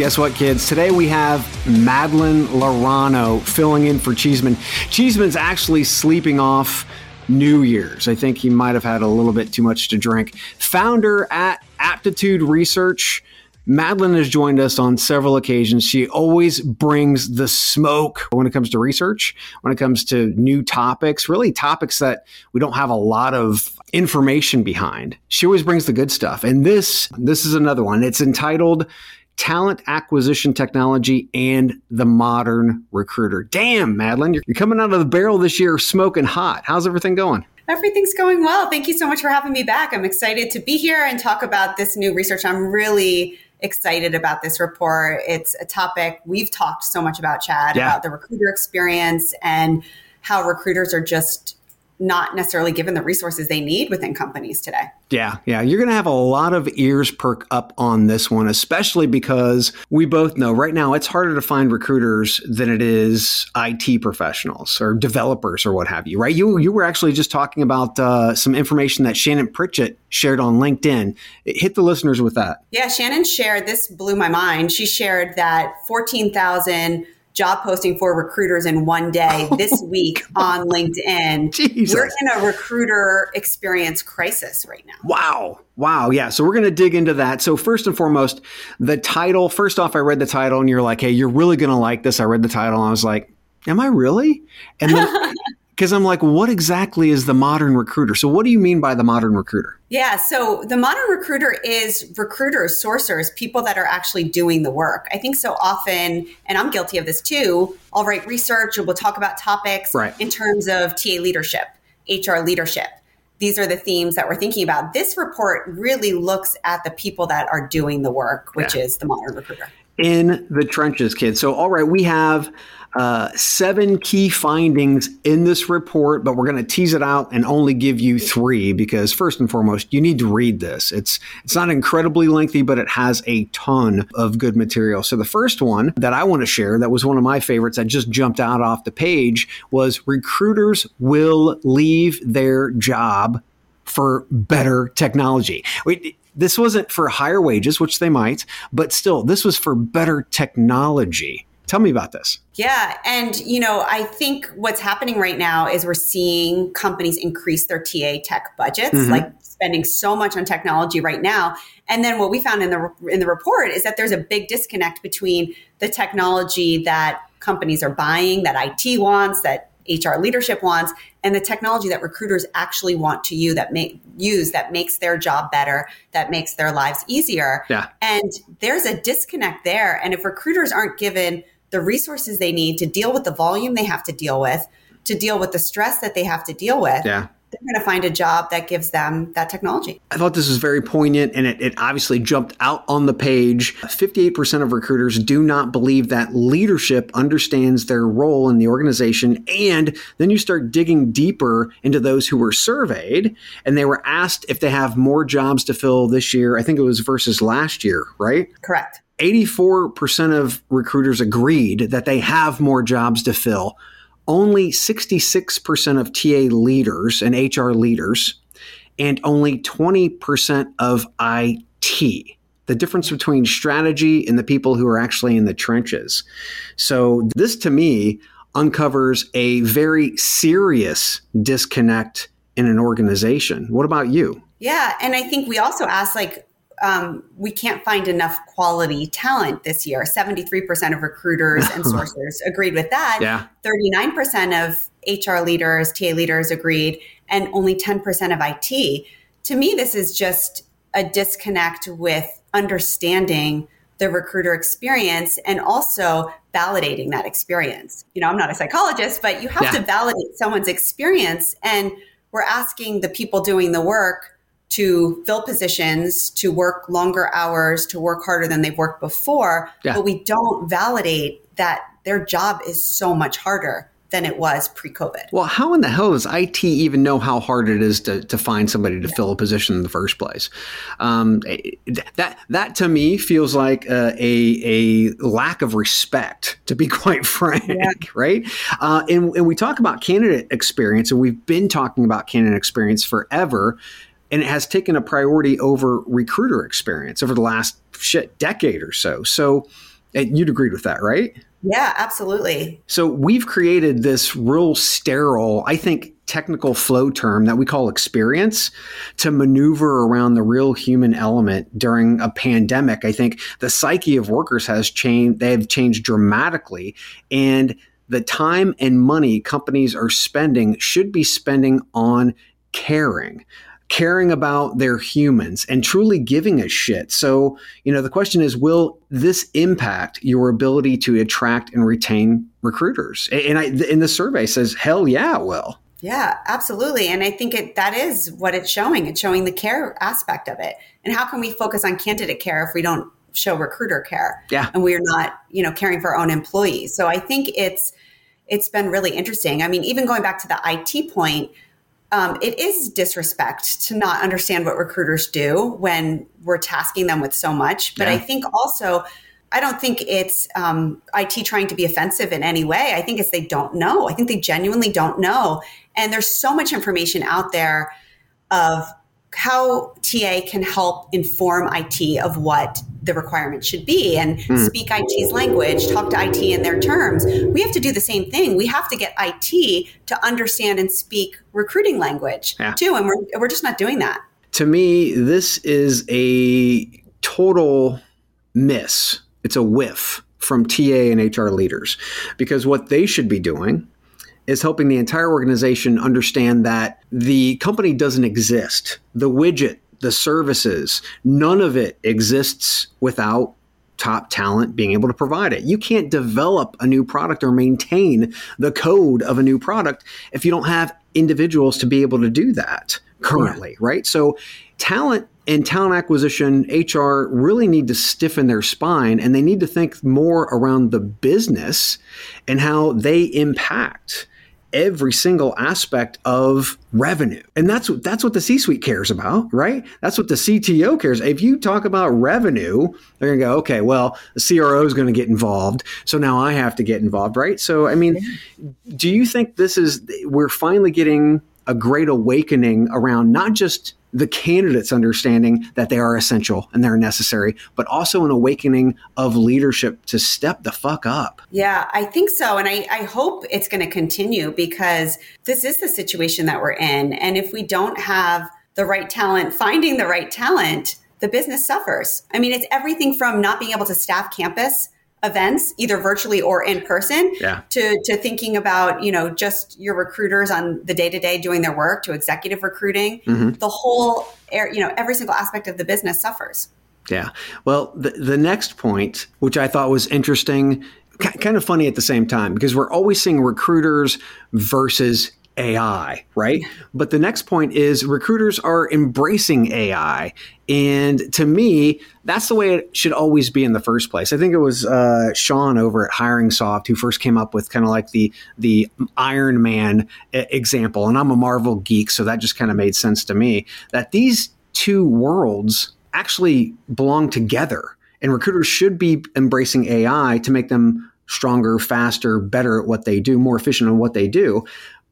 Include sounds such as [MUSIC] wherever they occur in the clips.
Guess what, kids? Today we have Madeline Laurano filling in for Cheeseman. Cheeseman's actually sleeping off New Year's. I think he might have had a little bit too much to drink. Founder at Aptitude Research. Madeline has joined us on several occasions. She always brings the smoke when it comes to research, when it comes to new topics, really topics that we don't have a lot of information behind. She always brings the good stuff. And this this is another one. It's entitled Talent Acquisition Technology and the Modern Recruiter. Damn, Madeline, you're coming out of the barrel this year smoking hot. How's everything going? Everything's going well. Thank you so much for having me back. I'm excited to be here and talk about this new research. I'm really excited about this report. It's a topic we've talked so much about, Chad, yeah. about the recruiter experience and how recruiters are just not necessarily given the resources they need within companies today. Yeah, yeah. You're going to have a lot of ears perk up on this one, especially because we both know right now it's harder to find recruiters than it is IT professionals or developers or what have you, right? You, you were actually just talking about uh, some information that Shannon Pritchett shared on LinkedIn. Hit the listeners with that. Yeah, Shannon shared, this blew my mind. She shared that 14,000 job posting for recruiters in one day [LAUGHS] oh this week on LinkedIn. Jesus. We're in a recruiter experience crisis right now. Wow. Wow. Yeah. So we're going to dig into that. So, first and foremost, the title. First off, I read the title and you're like, hey, you're really going to like this. I read the title and I was like, am I really? And then [LAUGHS] because I'm like, what exactly is the modern recruiter? So, what do you mean by the modern recruiter? Yeah, so the modern recruiter is recruiters, sourcers, people that are actually doing the work. I think so often, and I'm guilty of this too. I'll write research or we'll talk about topics right. in terms of TA leadership, HR leadership. These are the themes that we're thinking about. This report really looks at the people that are doing the work, which yeah. is the modern recruiter. In the trenches, kids. So, all right, we have uh, seven key findings in this report, but we're going to tease it out and only give you three because first and foremost, you need to read this. It's it's not incredibly lengthy, but it has a ton of good material. So the first one that I want to share, that was one of my favorites that just jumped out off the page, was recruiters will leave their job for better technology. This wasn't for higher wages, which they might, but still, this was for better technology. Tell me about this. Yeah. And, you know, I think what's happening right now is we're seeing companies increase their TA tech budgets, mm-hmm. like spending so much on technology right now. And then what we found in the, in the report is that there's a big disconnect between the technology that companies are buying, that IT wants, that HR leadership wants, and the technology that recruiters actually want to use that make use that makes their job better, that makes their lives easier. Yeah. And there's a disconnect there. And if recruiters aren't given the resources they need to deal with the volume they have to deal with, to deal with the stress that they have to deal with. Yeah. They're going to find a job that gives them that technology. I thought this was very poignant and it, it obviously jumped out on the page. 58% of recruiters do not believe that leadership understands their role in the organization. And then you start digging deeper into those who were surveyed and they were asked if they have more jobs to fill this year. I think it was versus last year, right? Correct. 84% of recruiters agreed that they have more jobs to fill. Only 66% of TA leaders and HR leaders, and only 20% of IT. The difference between strategy and the people who are actually in the trenches. So, this to me uncovers a very serious disconnect in an organization. What about you? Yeah. And I think we also asked, like, um, we can't find enough quality talent this year. 73% of recruiters and [LAUGHS] sourcers agreed with that. Yeah. 39% of HR leaders, TA leaders agreed, and only 10% of IT. To me, this is just a disconnect with understanding the recruiter experience and also validating that experience. You know, I'm not a psychologist, but you have yeah. to validate someone's experience. And we're asking the people doing the work to fill positions, to work longer hours, to work harder than they've worked before, yeah. but we don't validate that their job is so much harder than it was pre-COVID. Well, how in the hell does IT even know how hard it is to, to find somebody to yeah. fill a position in the first place? Um, that that to me feels like a, a, a lack of respect, to be [LAUGHS] quite frank, yeah. right? Uh, and, and we talk about candidate experience, and we've been talking about candidate experience forever and it has taken a priority over recruiter experience over the last shit decade or so. So you'd agreed with that, right? Yeah, absolutely. So we've created this real sterile, I think, technical flow term that we call experience to maneuver around the real human element during a pandemic. I think the psyche of workers has changed, they have changed dramatically. And the time and money companies are spending should be spending on caring caring about their humans and truly giving a shit. So, you know, the question is will this impact your ability to attract and retain recruiters? And I in the survey says hell yeah, it will. Yeah, absolutely. And I think it that is what it's showing. It's showing the care aspect of it. And how can we focus on candidate care if we don't show recruiter care? Yeah. And we're not, you know, caring for our own employees. So I think it's it's been really interesting. I mean, even going back to the IT point, um, it is disrespect to not understand what recruiters do when we're tasking them with so much. But yeah. I think also, I don't think it's um, IT trying to be offensive in any way. I think it's they don't know. I think they genuinely don't know. And there's so much information out there of how TA can help inform IT of what the requirement should be and mm. speak IT's language, talk to IT in their terms. We have to do the same thing. We have to get IT to understand and speak recruiting language yeah. too. And we're, we're just not doing that. To me, this is a total miss. It's a whiff from TA and HR leaders because what they should be doing is helping the entire organization understand that the company doesn't exist. The widget, the services, none of it exists without top talent being able to provide it. You can't develop a new product or maintain the code of a new product if you don't have individuals to be able to do that currently, yeah. right? So talent and talent acquisition, HR really need to stiffen their spine and they need to think more around the business and how they impact every single aspect of revenue. And that's what that's what the C-suite cares about, right? That's what the CTO cares. If you talk about revenue, they're going to go, "Okay, well, the CRO is going to get involved, so now I have to get involved," right? So, I mean, do you think this is we're finally getting a great awakening around not just the candidates understanding that they are essential and they're necessary, but also an awakening of leadership to step the fuck up. Yeah, I think so. And I, I hope it's going to continue because this is the situation that we're in. And if we don't have the right talent, finding the right talent, the business suffers. I mean, it's everything from not being able to staff campus events either virtually or in person yeah. to to thinking about you know just your recruiters on the day to day doing their work to executive recruiting mm-hmm. the whole air you know every single aspect of the business suffers yeah well the, the next point which i thought was interesting kind of funny at the same time because we're always seeing recruiters versus AI, right? But the next point is recruiters are embracing AI. And to me, that's the way it should always be in the first place. I think it was uh, Shon over at HiringSolved who first came up with kind of like the the Iron Man example. And I'm a Marvel geek, so that just kind of made sense to me that these two worlds actually belong together. And recruiters should be embracing AI to make them stronger, faster, better at what they do, more efficient in what they do.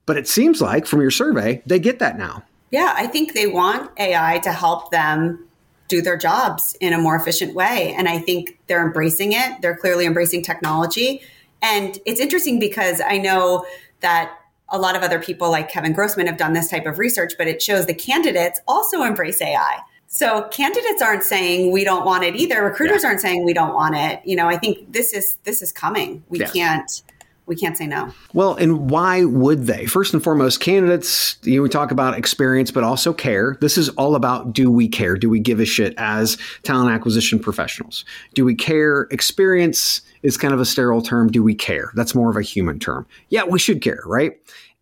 But it seems like from your survey, they get that now. Yeah, I think they want AI to help them do their jobs in a more efficient way. And I think they're embracing it. They're clearly embracing technology. And it's interesting because I know that a lot of other people like Kevin Grossman have done this type of research, but it shows the candidates also embrace AI. So candidates aren't saying we don't want it either. Recruiters yeah. aren't saying we don't want it. You know, I think this is this is coming. We yeah. can't we can't say no. Well, and why would they? First and foremost, candidates, you know, we talk about experience, but also care. This is all about do we care? Do we give a shit as talent acquisition professionals? Do we care? Experience is kind of a sterile term. Do we care? That's more of a human term. Yeah, we should care, right?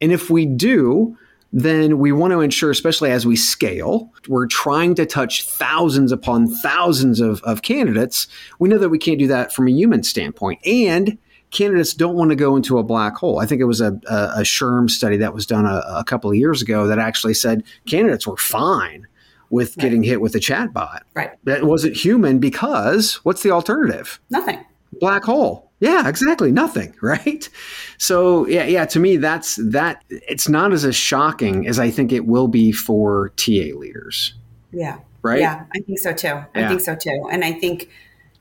And if we do, then we want to ensure, especially as we scale, we're trying to touch thousands upon thousands of, of candidates. We know that we can't do that from a human standpoint. And candidates don't want to go into a black hole. I think it was a, a, a SHRM study that was done a, a, couple of years ago that actually said candidates were fine with right. getting hit with a chatbot. Right. That wasn't human because what's the alternative? Nothing. Black hole. Yeah, exactly. Nothing, [LAUGHS] right? So yeah, yeah, to me that's that it's not as, as shocking as I think it will be for TA leaders. Yeah. Right? Yeah, I think so too. I yeah. think so too. And I think,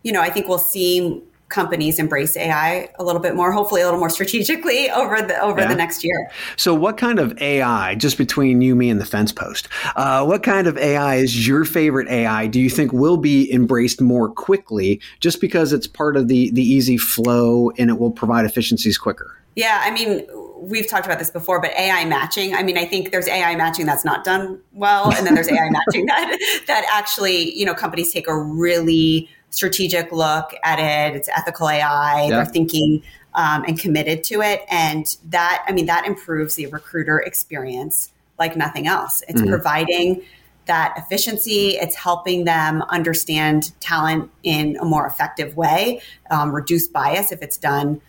you know, I think we'll see companies embrace AI a little bit more, hopefully a little more [LAUGHS] strategically over the over yeah. the next year. So, what kind of AI, just between you, me, and the fence post, uh, what kind of AI is your favorite AI? Do you think will be embraced more quickly, just because it's part of the the easy flow and it will provide efficiencies quicker? Yeah, I mean, we've talked about this before, but AI matching. I mean, I think there's AI matching that's not done well, and then there's AI [LAUGHS] matching that that actually, you know, companies take a really strategic look at it. It's ethical AI. Yeah. They're thinking um, and committed to it. And that, I mean, that improves the recruiter experience like nothing else. It's mm-hmm. providing that efficiency. It's helping them understand talent in a more effective way, um, reduce bias if it's done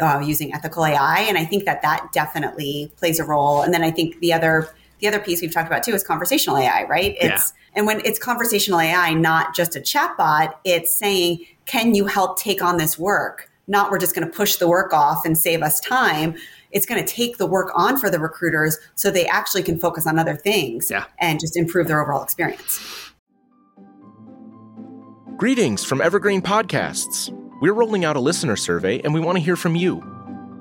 uh, using ethical AI. And I think that that definitely plays a role. And then I think the other the other piece we've talked about too is conversational AI, right? It's yeah. and when it's conversational AI, not just a chatbot, it's saying, can you help take on this work? Not we're just going to push the work off and save us time. It's going to take the work on for the recruiters so they actually can focus on other things yeah. and just improve their overall experience. Greetings from Evergreen Podcasts. We're rolling out a listener survey and we want to hear from you.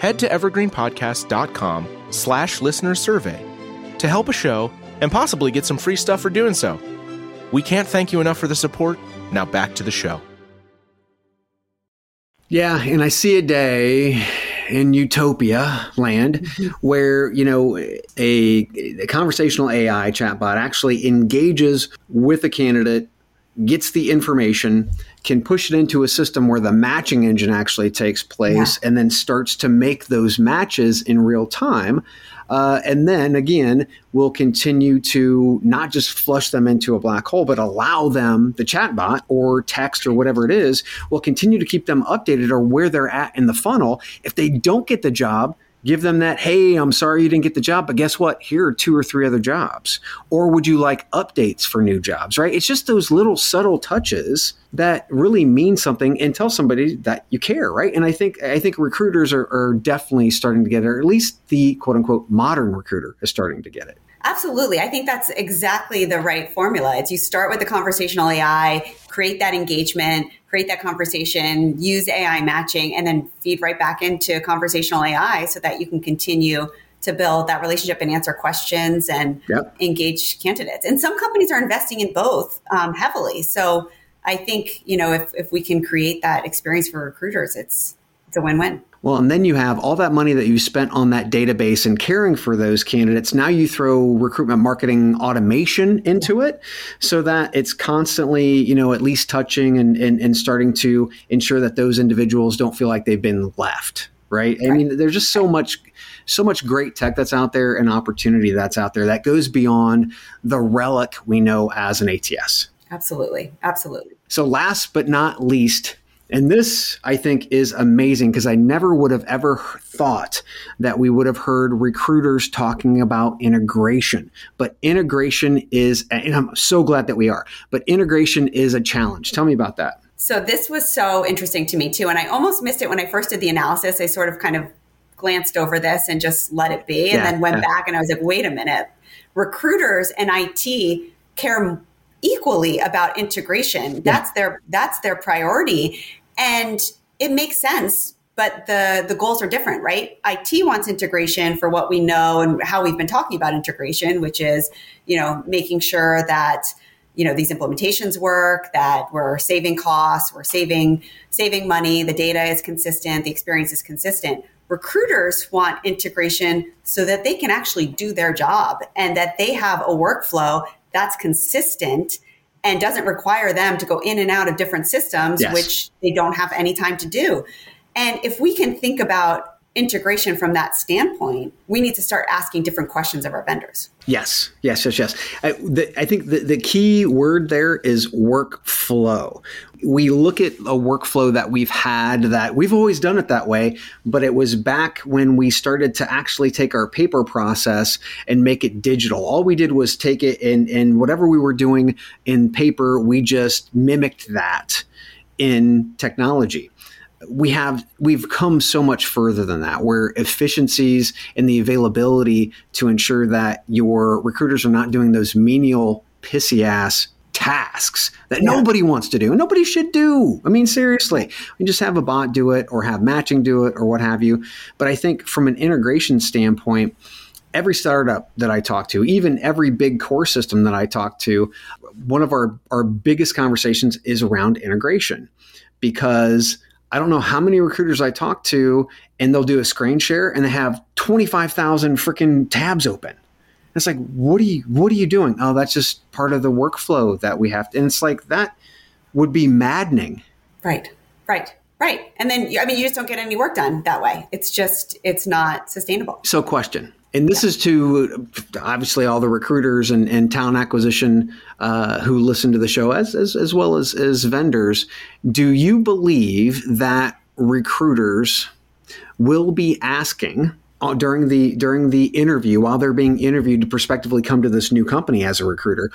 Head to evergreenpodcast.com slash listener survey to help a show and possibly get some free stuff for doing so. We can't thank you enough for the support. Now back to the show. Yeah, and I see a day in utopia land mm-hmm. where you know a, a, conversational AI chatbot actually engages with a candidate, gets the information, can push it into a system where the matching engine actually takes place yeah. and then starts to make those matches in real time. Uh, and then again, we'll continue to not just flush them into a black hole, but allow them, the chatbot or text or whatever it is, will continue to keep them updated or where they're at in the funnel. If they don't get the job, give them that, hey, I'm sorry you didn't get the job, but guess what? Here are two or three other jobs. Or would you like updates for new jobs, right? It's just those little subtle touches that really mean something and tell somebody that you care, right? And I think I think recruiters are, are definitely starting to get it, or at least the quote unquote modern recruiter is starting to get it. Absolutely. I think that's exactly the right formula. It's you start with the conversational AI, create that engagement, create that conversation, use AI matching, and then feed right back into conversational AI so that you can continue to build that relationship and answer questions and yep. engage candidates. And some companies are investing in both um, heavily. So I think, you know, if, if we can create that experience for recruiters, it's a win-win. Well, and then you have all that money that you spent on that database and caring for those candidates. Now you throw recruitment marketing automation into it so that it's constantly, you know, at least touching and, and, and starting to ensure that those individuals don't feel like they've been left. Right? right. I mean, there's just so much so much great tech that's out there and opportunity that's out there that goes beyond the relic we know as an ATS. Absolutely. Absolutely. So last but not least, and this, I think, is amazing because I never would have ever thought that we would have heard recruiters talking about integration. But integration is, and I'm so glad that we are, but integration is a challenge. Tell me about that. So, this was so interesting to me too. And I almost missed it when I first did the analysis. I sort of kind of glanced over this and just let it be, and yeah, then went back and I was like, wait a minute. Recruiters and IT care equally about integration. That's their that's their priority. And it makes sense, but the the goals are different, right? IT wants integration for what we know and how we've been talking about integration, which is, you know, making sure that you know these implementations work that we're saving costs we're saving saving money the data is consistent the experience is consistent recruiters want integration so that they can actually do their job and that they have a workflow that's consistent and doesn't require them to go in and out of different systems, Yes. which they don't have any time to do. And if we can think about integration from that standpoint, we need to start asking different questions of our vendors. Yes, yes, yes, yes. I, the, I think the, the key word there is workflow. We look at a workflow that we've had that we've always done it that way, but it was back when we started to actually take our paper process and make it digital. All we did was take it and, and whatever we were doing in paper, we just mimicked that in technology we have we've come so much further than that where efficiencies and the availability to ensure that your recruiters are not doing those menial pissy ass tasks that Yeah. nobody wants to do. And nobody should do. I mean seriously. You just have a bot do it or have matching do it or what have you. But i think from an integration standpoint every startup that I talk to, even every big core system that I talk to, one of our, our biggest conversations is around integration. Because I don't know how many recruiters I talk to and they'll do a screen share and they have 25,000 freaking tabs open. It's like, what are you, what are you doing? Oh, that's just part of the workflow that we have to, and it's like, that would be maddening. Right, right, right. And then, I mean, you just don't get any work done that way. It's just, it's not sustainable. So, question, and this is to obviously all the recruiters and, and talent acquisition uh, who listen to the show, as as, as well as, as vendors. Do you believe that recruiters will be asking during the during the interview while they're being interviewed to prospectively come to this new company as a recruiter?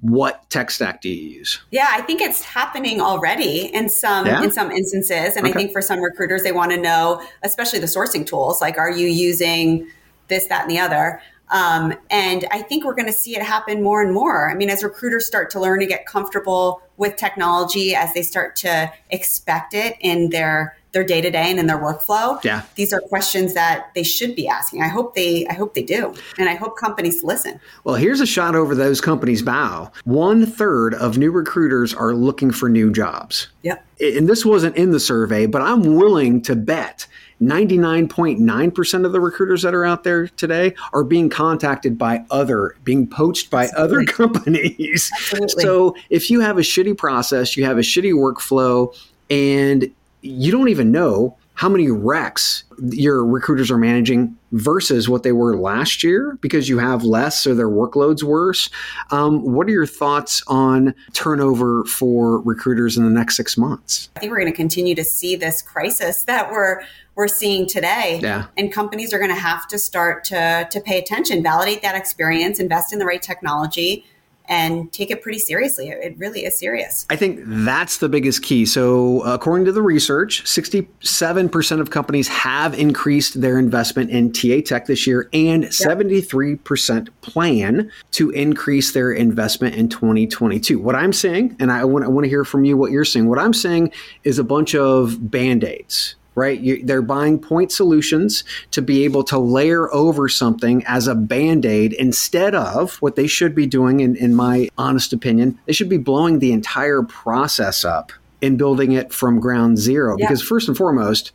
What tech stack do you use? Yeah, I think it's happening already in some Yeah? in some instances, and I think for some recruiters, they want to know, especially the sourcing tools, like are you using this, that, and the other. Um, and I think we're going to see it happen more and more. I mean, as recruiters start to learn to get comfortable with technology, as they start to expect it in their their day to day and in their workflow, Yeah. these are questions that they should be asking. I hope they I hope they do, and I hope companies listen. Well, here's a shot over those companies' bow. One third of new recruiters are looking for new jobs. Yep. and this wasn't in the survey, but I'm willing to bet 99.9% of the recruiters that are out there today are being contacted by other, being poached by other [LAUGHS] companies. Absolutely. So if you have a shitty process, you have a shitty workflow, and you don't even know how many recs your recruiters are managing versus what they were last year because you have less, or their workload's worse. Um, what are your thoughts on turnover for recruiters in the next six months? I think we're going to continue to see this crisis that we're we're seeing today. Yeah. And companies are going to have to start to to pay attention, validate that experience, invest in the right technology, and take it pretty seriously. It really is serious. I think that's the biggest key. So, according to the research, 67% of companies have increased their investment in TA Tech this year, and 73% plan to increase their investment in 2022. What I'm saying, and I want, I want to hear from you what you're saying, what I'm saying is a bunch of band aids right? You, they're buying point solutions to be able to layer over something as a band aid instead of what they should be doing, in, in my honest opinion, they should be blowing the entire process up and building it from ground zero. Yeah. Because, first and foremost,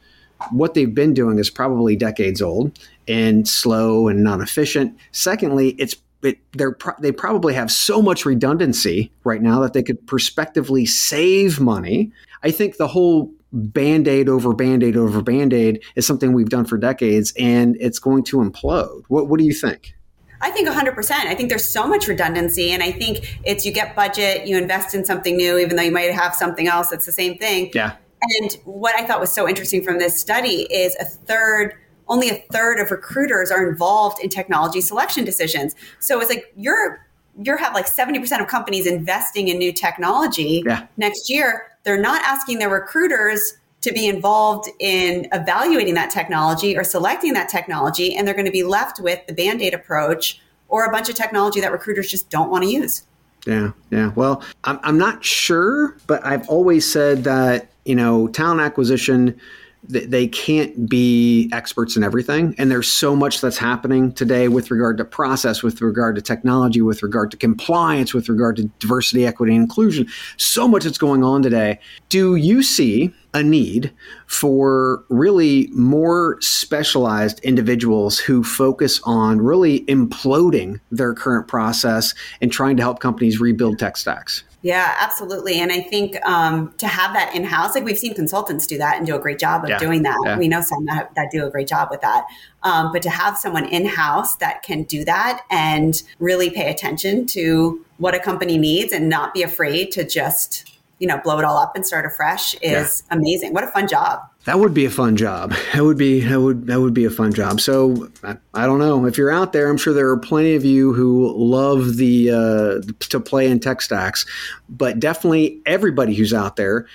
what they've been doing is probably decades old and slow and non efficient. Secondly, it's it, they're pro- they probably have so much redundancy right now that they could prospectively save money. I think the whole band aid over band aid over band aid is something we've done for decades and it's going to implode. What, what do you think? I think 100%. I think there's so much redundancy. And I think it's you get budget, you invest in something new, even though you might have something else that's the same thing. Yeah. And what I thought was so interesting from this study is a third, only a third of recruiters are involved in technology selection decisions. So it's like you're you have like 70% of companies investing in new technology Yeah. next year. They're not asking their recruiters to be involved in evaluating that technology or selecting that technology, and they're going to be left with the band aid approach or a bunch of technology that recruiters just don't want to use. Yeah, yeah. Well, I'm, I'm not sure, but I've always said that, you know, talent acquisition they can't be experts in everything. And there's so much that's happening today with regard to process, with regard to technology, with regard to compliance, with regard to diversity, equity, and inclusion. So much that's going on today. Do you see a need for really more specialized individuals who focus on really imploding their current process and trying to help companies rebuild tech stacks? Yeah, absolutely. And I think um, to have that in house, like we've seen consultants do that and do a great job of yeah. doing that. Yeah. We know some that, that do a great job with that. Um, but to have someone in house that can do that and really pay attention to what a company needs and not be afraid to just you know blow it all up and start afresh is yeah. amazing. What a fun job. That would be a fun job. [LAUGHS] That would be that would that would be a fun job. So i, I don't know. If you're out there i'm sure there are plenty of you who love the uh, to play in tech stacks but definitely everybody who's out there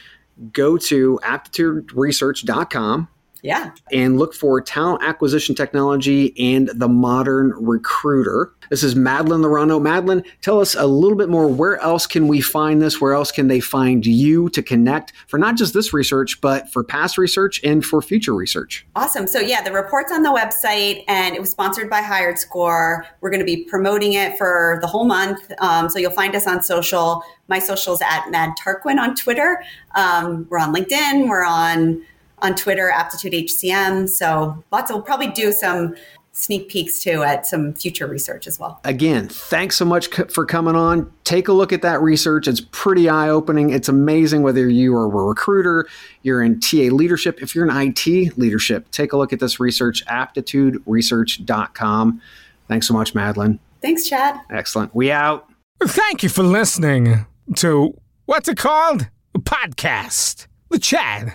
go to aptituderesearch.com yeah. And look for talent acquisition technology and the modern recruiter. This is Madeline Laurano. Madeline, tell us a little bit more. Where else can we find this? Where else can they find you to connect for not just this research, but for past research and for future research? Awesome. So, yeah, the report's on the website and it was sponsored by Hired Score. We're going to be promoting it for the whole month. Um, so, you'll find us on social. My socials at Mad Tarquin on Twitter. Um, we're on LinkedIn. We're on on Twitter, Aptitude HCM. So lots of, we'll probably do some sneak peeks too at some future research as well. Again, thanks so much for coming on. Take a look at that research. It's pretty eye opening. It's amazing whether you are a recruiter, you're in TA leadership, if you're in IT leadership, take a look at this research, aptituderesearch.com. Thanks so much, Madeline. Thanks, Chad. Excellent. We out. Thank you for listening to what's it called? A podcast. The Chad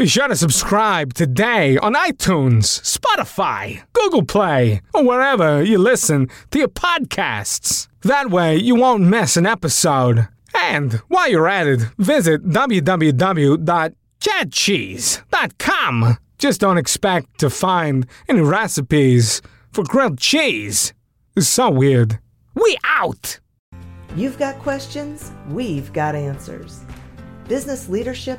be sure to subscribe today on iTunes, Spotify, Google Play, or wherever you listen to your podcasts. That way you won't miss an episode. And while you're at it, visit www.chadcheese.com. Just don't expect to find any recipes for grilled cheese. It's so weird. We out! You've got questions, we've got answers business leadership,